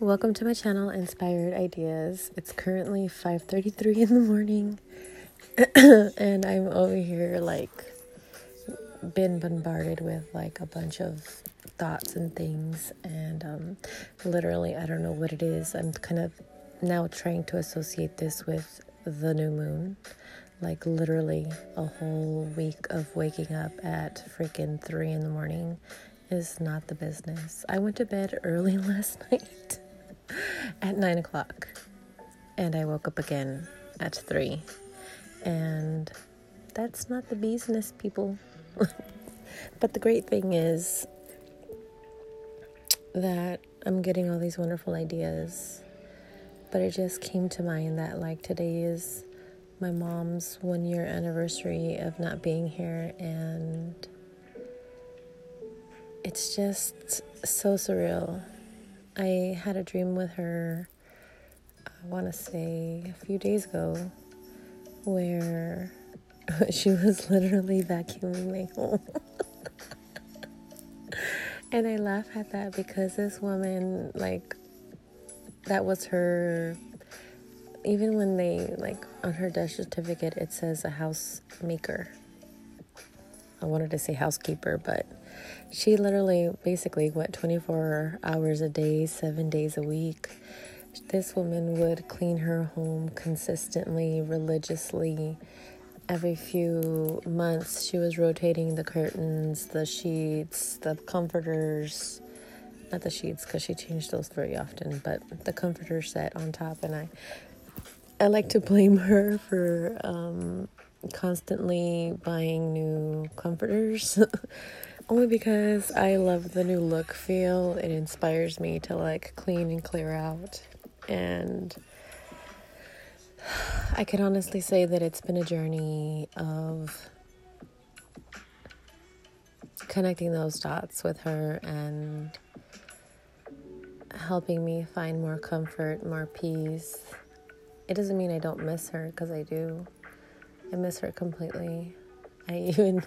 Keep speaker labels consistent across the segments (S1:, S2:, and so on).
S1: Welcome to my channel, Inspired Ideas. It's currently 5:33 in the morning, and I'm over here like been bombarded with like a bunch of thoughts and things, and um, literally I don't know what it is. I'm kind of now trying to associate this with the new moon. Like literally a whole week of waking up at freaking three in the morning is not the business. I went to bed early last night at nine o'clock, and I woke up again at three. And that's not the business, people. but the great thing is that I'm getting all these wonderful ideas. But it just came to mind that, like, today is my mom's one year anniversary of not being here, and it's just so surreal I had a dream with her, I want to say a few days ago, where she was literally vacuuming my home. and I laugh at that because this woman, like, that was her. Even when they, like, on her death certificate, it says a housemaker. I wanted to say housekeeper, but she literally basically went 24 hours a day, seven days a week. This woman would clean her home consistently, religiously. Every few months, she was rotating the curtains, the sheets, the comforters. Not the sheets, because she changed those very often, but the comforter set on top. And I, I like to blame her for um, constantly buying new comforters. Only because I love the new look feel. It inspires me to like clean and clear out. And I can honestly say that it's been a journey of connecting those dots with her and helping me find more comfort, more peace. It doesn't mean I don't miss her because I do. I miss her completely. I even,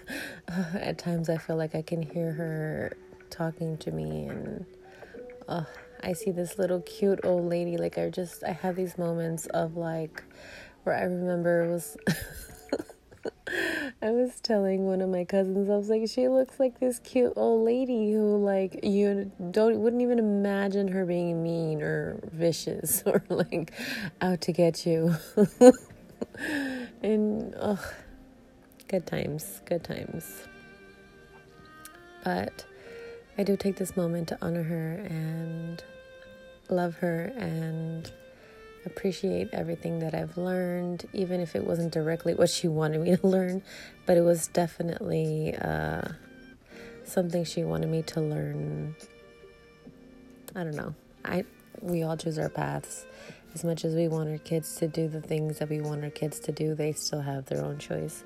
S1: at times, I feel like I can hear her talking to me, and uh, I see this little cute old lady. Like, I just, I have these moments of like, where I remember was. I was telling one of my cousins, I was like, she looks like this cute old lady who, like, you don't wouldn't even imagine her being mean or vicious or like out to get you. and ugh, good times, good times. But I do take this moment to honor her and love her and appreciate everything that I've learned, even if it wasn't directly what she wanted me to learn, but it was definitely uh, something she wanted me to learn. I don't know. I we all choose our paths, as much as we want our kids to do the things that we want our kids to do, they still have their own choice.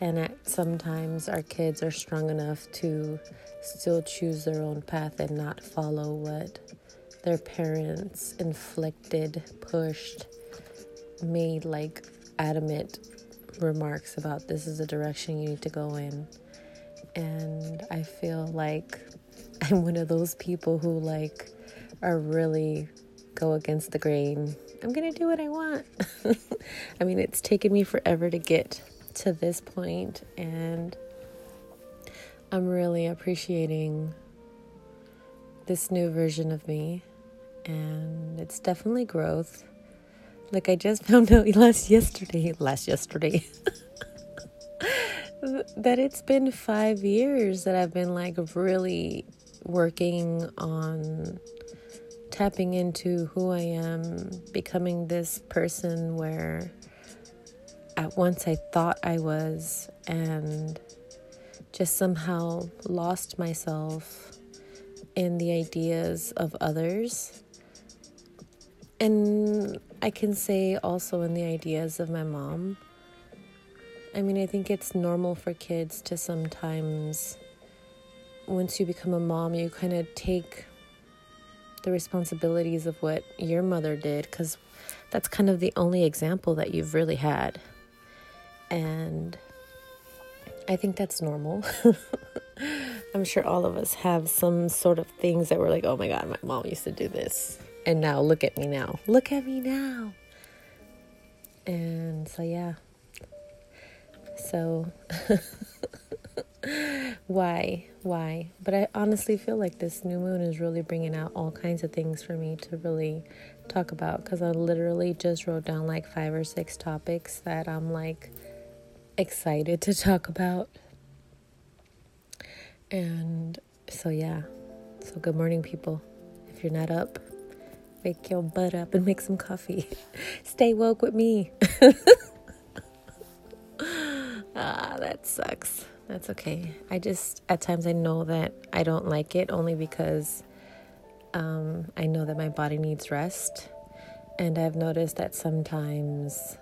S1: And at, sometimes our kids are strong enough to still choose their own path and not follow what their parents inflicted, pushed, made like adamant remarks about this is the direction you need to go in. And I feel like I'm one of those people who like are really go against the grain I'm going to do what I want. I mean, it's taken me forever to get to this point, and I'm really appreciating this new version of me, and it's definitely growth. Like I just found out last yesterday, last yesterday, that it's been five years that I've been like really working on tapping into who I am, becoming this person where at once I thought I was and just somehow lost myself in the ideas of others. And I can say also in the ideas of my mom. I mean, I think it's normal for kids to sometimes, once you become a mom, you kind of take the responsibilities of what your mother did because that's kind of the only example that you've really had. And I think that's normal. I'm sure all of us have some sort of things that we're like, oh my God, my mom used to do this. And now look at me now. Look at me now. And so, yeah. So, why? Why? But I honestly feel like this new moon is really bringing out all kinds of things for me to really talk about because I literally just wrote down like five or six topics that I'm like excited to talk about. And so, yeah. So, good morning, people. If you're not up, wake your butt up and make some coffee. Stay woke with me. ah, that sucks. That's okay. I just, at times, I know that I don't like it only because um, I know that my body needs rest. And I've noticed that sometimes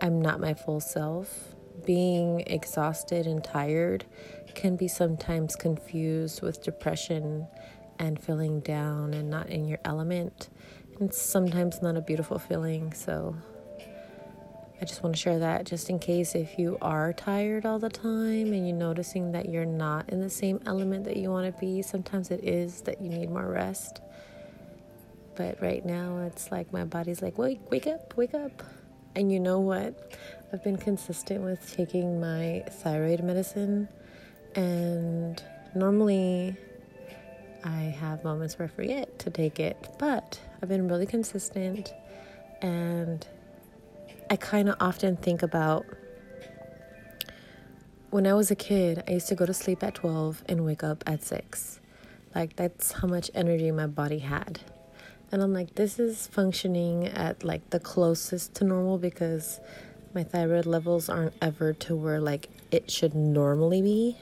S1: I'm not my full self. Being exhausted and tired can be sometimes confused with depression and feeling down and not in your element. And it's sometimes not a beautiful feeling. So I just want to share that just in case if you are tired all the time and you're noticing that you're not in the same element that you want to be, sometimes it is that you need more rest. But right now it's like my body's like, wake, wake up, wake up. And you know what? I've been consistent with taking my thyroid medicine, and normally I have moments where I forget to take it, but I've been really consistent and I kind of often think about when I was a kid, I used to go to sleep at 12 and wake up at 6. Like, that's how much energy my body had. And I'm like, this is functioning at like the closest to normal because my thyroid levels aren't ever to where like it should normally be.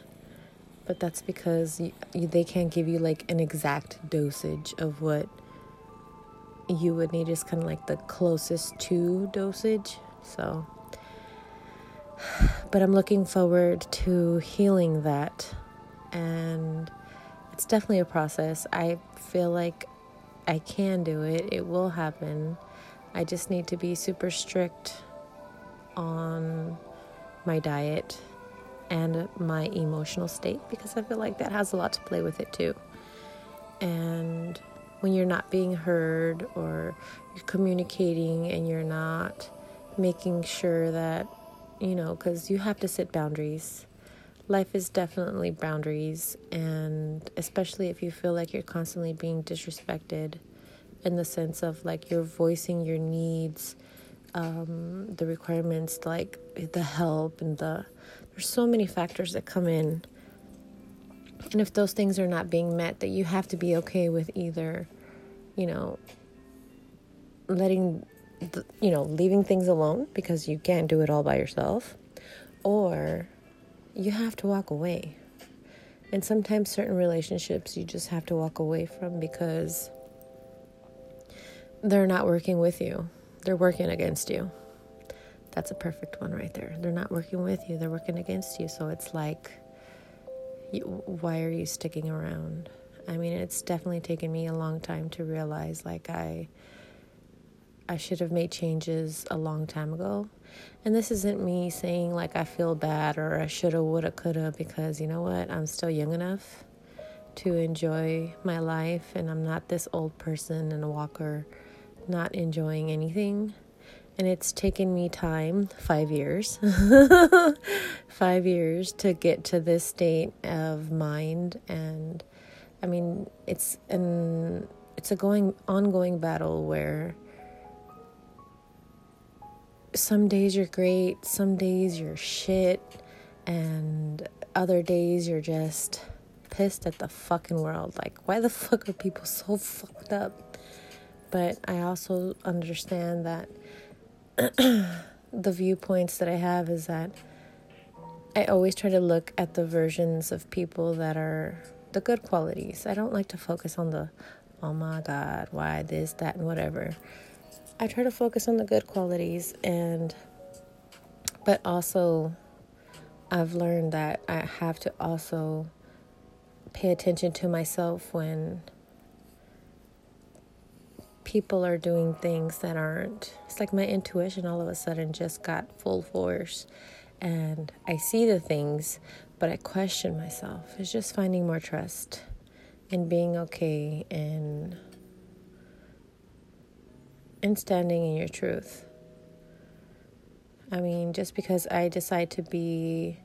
S1: But that's because you, you, they can't give you like an exact dosage of what you would need is kind of like the closest to dosage. So, but I'm looking forward to healing that. And it's definitely a process. I feel like I can do it, it will happen. I just need to be super strict on my diet and my emotional state because I feel like that has a lot to play with it too. And when you're not being heard or you're communicating and you're not making sure that, you know, because you have to set boundaries. Life is definitely boundaries, and especially if you feel like you're constantly being disrespected in the sense of like you're voicing your needs, um, the requirements, like the help, and the there's so many factors that come in and if those things are not being met, that you have to be okay with either, you know, letting, the, you know, leaving things alone because you can't do it all by yourself, or you have to walk away. And sometimes certain relationships you just have to walk away from because they're not working with you, they're working against you. That's a perfect one right there. They're not working with you, they're working against you. So it's like, why are you sticking around? I mean, it's definitely taken me a long time to realize like I I should have made changes a long time ago. And this isn't me saying like I feel bad or I shoulda, woulda, coulda because you know what? I'm still young enough to enjoy my life and I'm not this old person in a walker not enjoying anything and it's taken me time five years five years to get to this state of mind. And i mean it's an it's a going ongoing battle where some days you're great some days you're shit and other days you're just pissed at the fucking world. Like why the fuck are people so fucked up? But i also understand that the viewpoints that I have is that I always try to look at the versions of people that are the good qualities. I don't like to focus on the, oh my God, why this, that, and whatever. I try to focus on the good qualities and, but also, I've learned that I have to also pay attention to myself when people are doing things that aren't. It's like my intuition all of a sudden just got full force. And I see the things, but I question myself. It's just finding more trust and being okay and and standing in your truth. I mean, just because I decide to be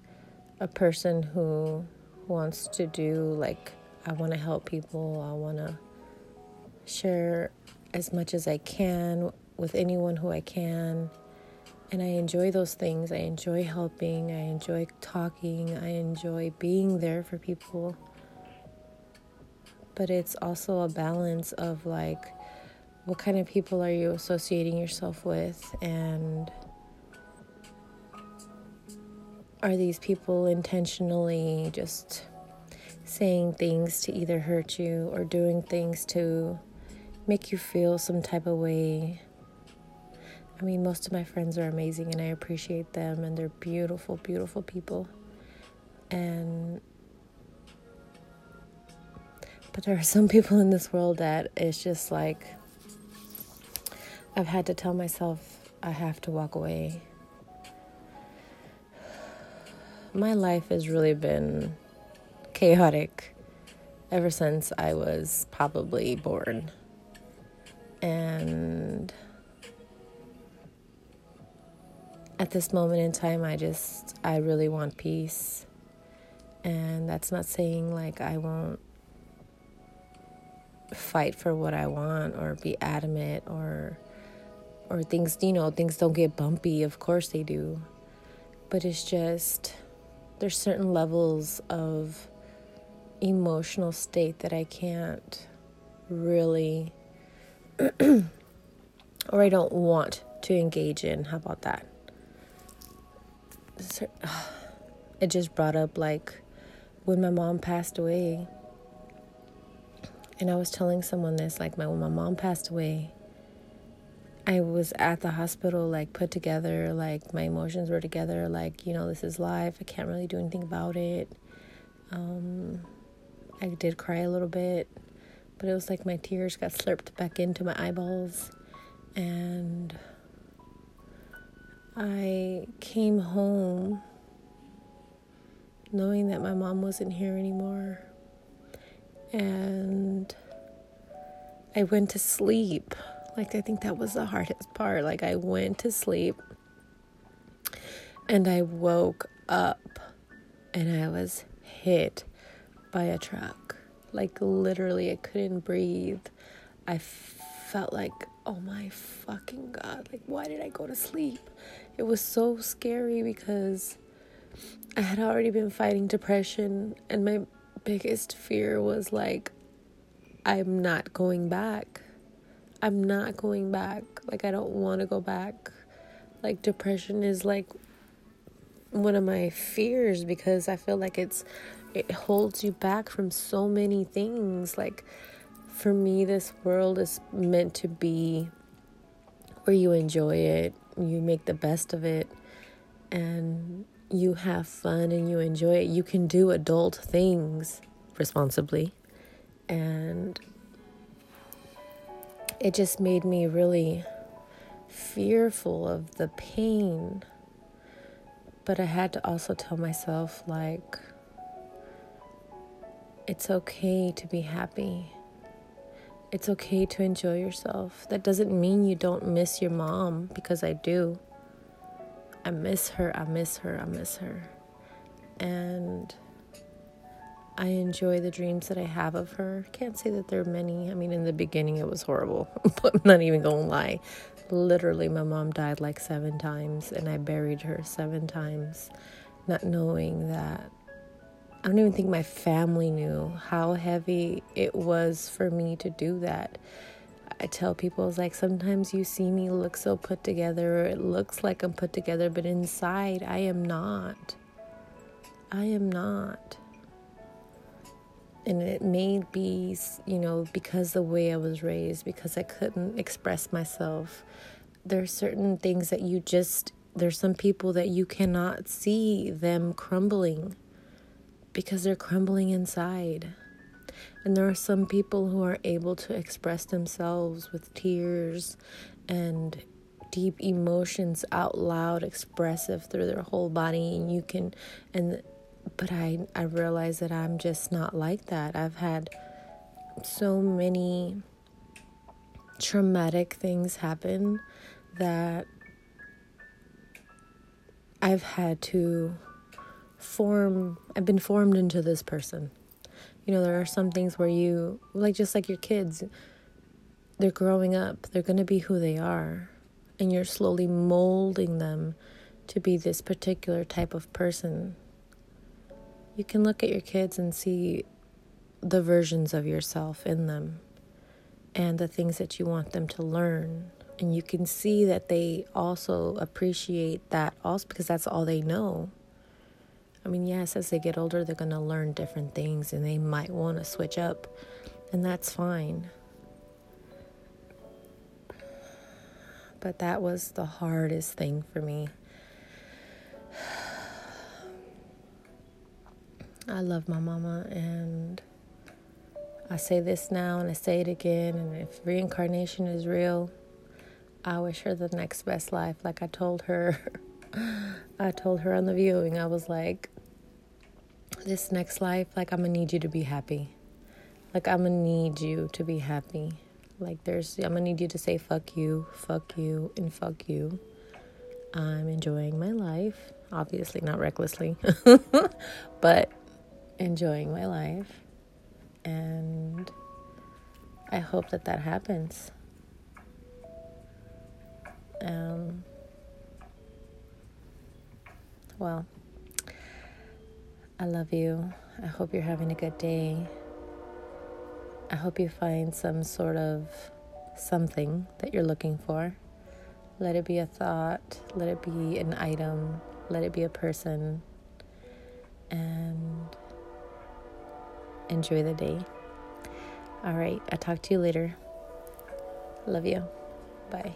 S1: a person who wants to do, like, I want to help people, I want to share as much as I can with anyone who I can. And I enjoy those things. I enjoy helping. I enjoy talking. I enjoy being there for people. But it's also a balance of like, what kind of people are you associating yourself with? And are these people intentionally just saying things to either hurt you or doing things to make you feel some type of way? I mean, most of my friends are amazing and I appreciate them, and they're beautiful, beautiful people. And but there are some people in this world that it's just like I've had to tell myself I have to walk away my life has really been chaotic ever since I was probably born. And at this moment in time, I just, I really want peace. And that's not saying like I won't fight for what I want or be adamant or or things, you know, things don't get bumpy. Of course they do. But it's just there's certain levels of emotional state that I can't really or I don't want to engage in. How about that? It just brought up like when my mom passed away. And I was telling someone this like my when my mom passed away, I was at the hospital, like put together, like my emotions were together, like, you know, this is life. I can't really do anything about it. Um, I did cry a little bit, but it was like my tears got slurped back into my eyeballs. And I came home knowing that my mom wasn't here anymore. And I went to sleep like, I think that was the hardest part. Like, I went to sleep and I woke up and I was hit by a truck. Like, literally, I couldn't breathe. I felt like, oh my fucking God, like, why did I go to sleep? It was so scary because I had already been fighting depression, and my biggest fear was like, I'm not going back. I'm not going back. Like, I don't want to go back. Like, depression is like one of my fears because I feel like it's it holds you back from so many things. Like, for me, this world is meant to be where you enjoy it, you make the best of it, and you have fun and you enjoy it. You can do adult things responsibly. And it just made me really fearful of the pain. But I had to also tell myself, like, it's okay to be happy. It's okay to enjoy yourself. That doesn't mean you don't miss your mom, because I do. I miss her, I miss her, I miss her. And I enjoy the dreams that I have of her. Can't say that there are many. I mean, in the beginning, it was horrible, but I'm not even gonna lie. Literally, my mom died like seven times, and I buried her seven times, not knowing that. I don't even think my family knew how heavy it was for me to do that. I tell people, it's like sometimes you see me look so put together, or it looks like I'm put together, but inside, I am not. I am not and it may be you know because the way i was raised because i couldn't express myself There are certain things that you just there's some people that you cannot see them crumbling because they're crumbling inside and there are some people who are able to express themselves with tears and deep emotions out loud expressive through their whole body and you can and but I I realize that I'm just not like that. I've had so many traumatic things happen that I've had to form, I've been formed into this person. You know, there are some things where you, like just like your kids, they're growing up, they're going to be who they are, and you're slowly molding them to be this particular type of person. You can look at your kids and see the versions of yourself in them and the things that you want them to learn. And you can see that they also appreciate that also because that's all they know. I mean, yes, as they get older, they're going to learn different things and they might want to switch up, and that's fine. But that was the hardest thing for me. I love my mama, and I say this now and I say it again. And if reincarnation is real, I wish her the next best life. Like I told her, I told her on the viewing, I was like, this next life, like I'm gonna need you to be happy. Like I'm gonna need you to be happy. Like there's, I'm gonna need you to say fuck you, fuck you, and fuck you. I'm enjoying my life. Obviously, not recklessly, but enjoying my life. And I hope that that happens. Um, well, I love you. I hope you're having a good day. I hope you find some sort of something that you're looking for. Let it be a thought, let it be an item, let it be a person, and enjoy the day. All right, I'll talk to you later. Love you. Bye.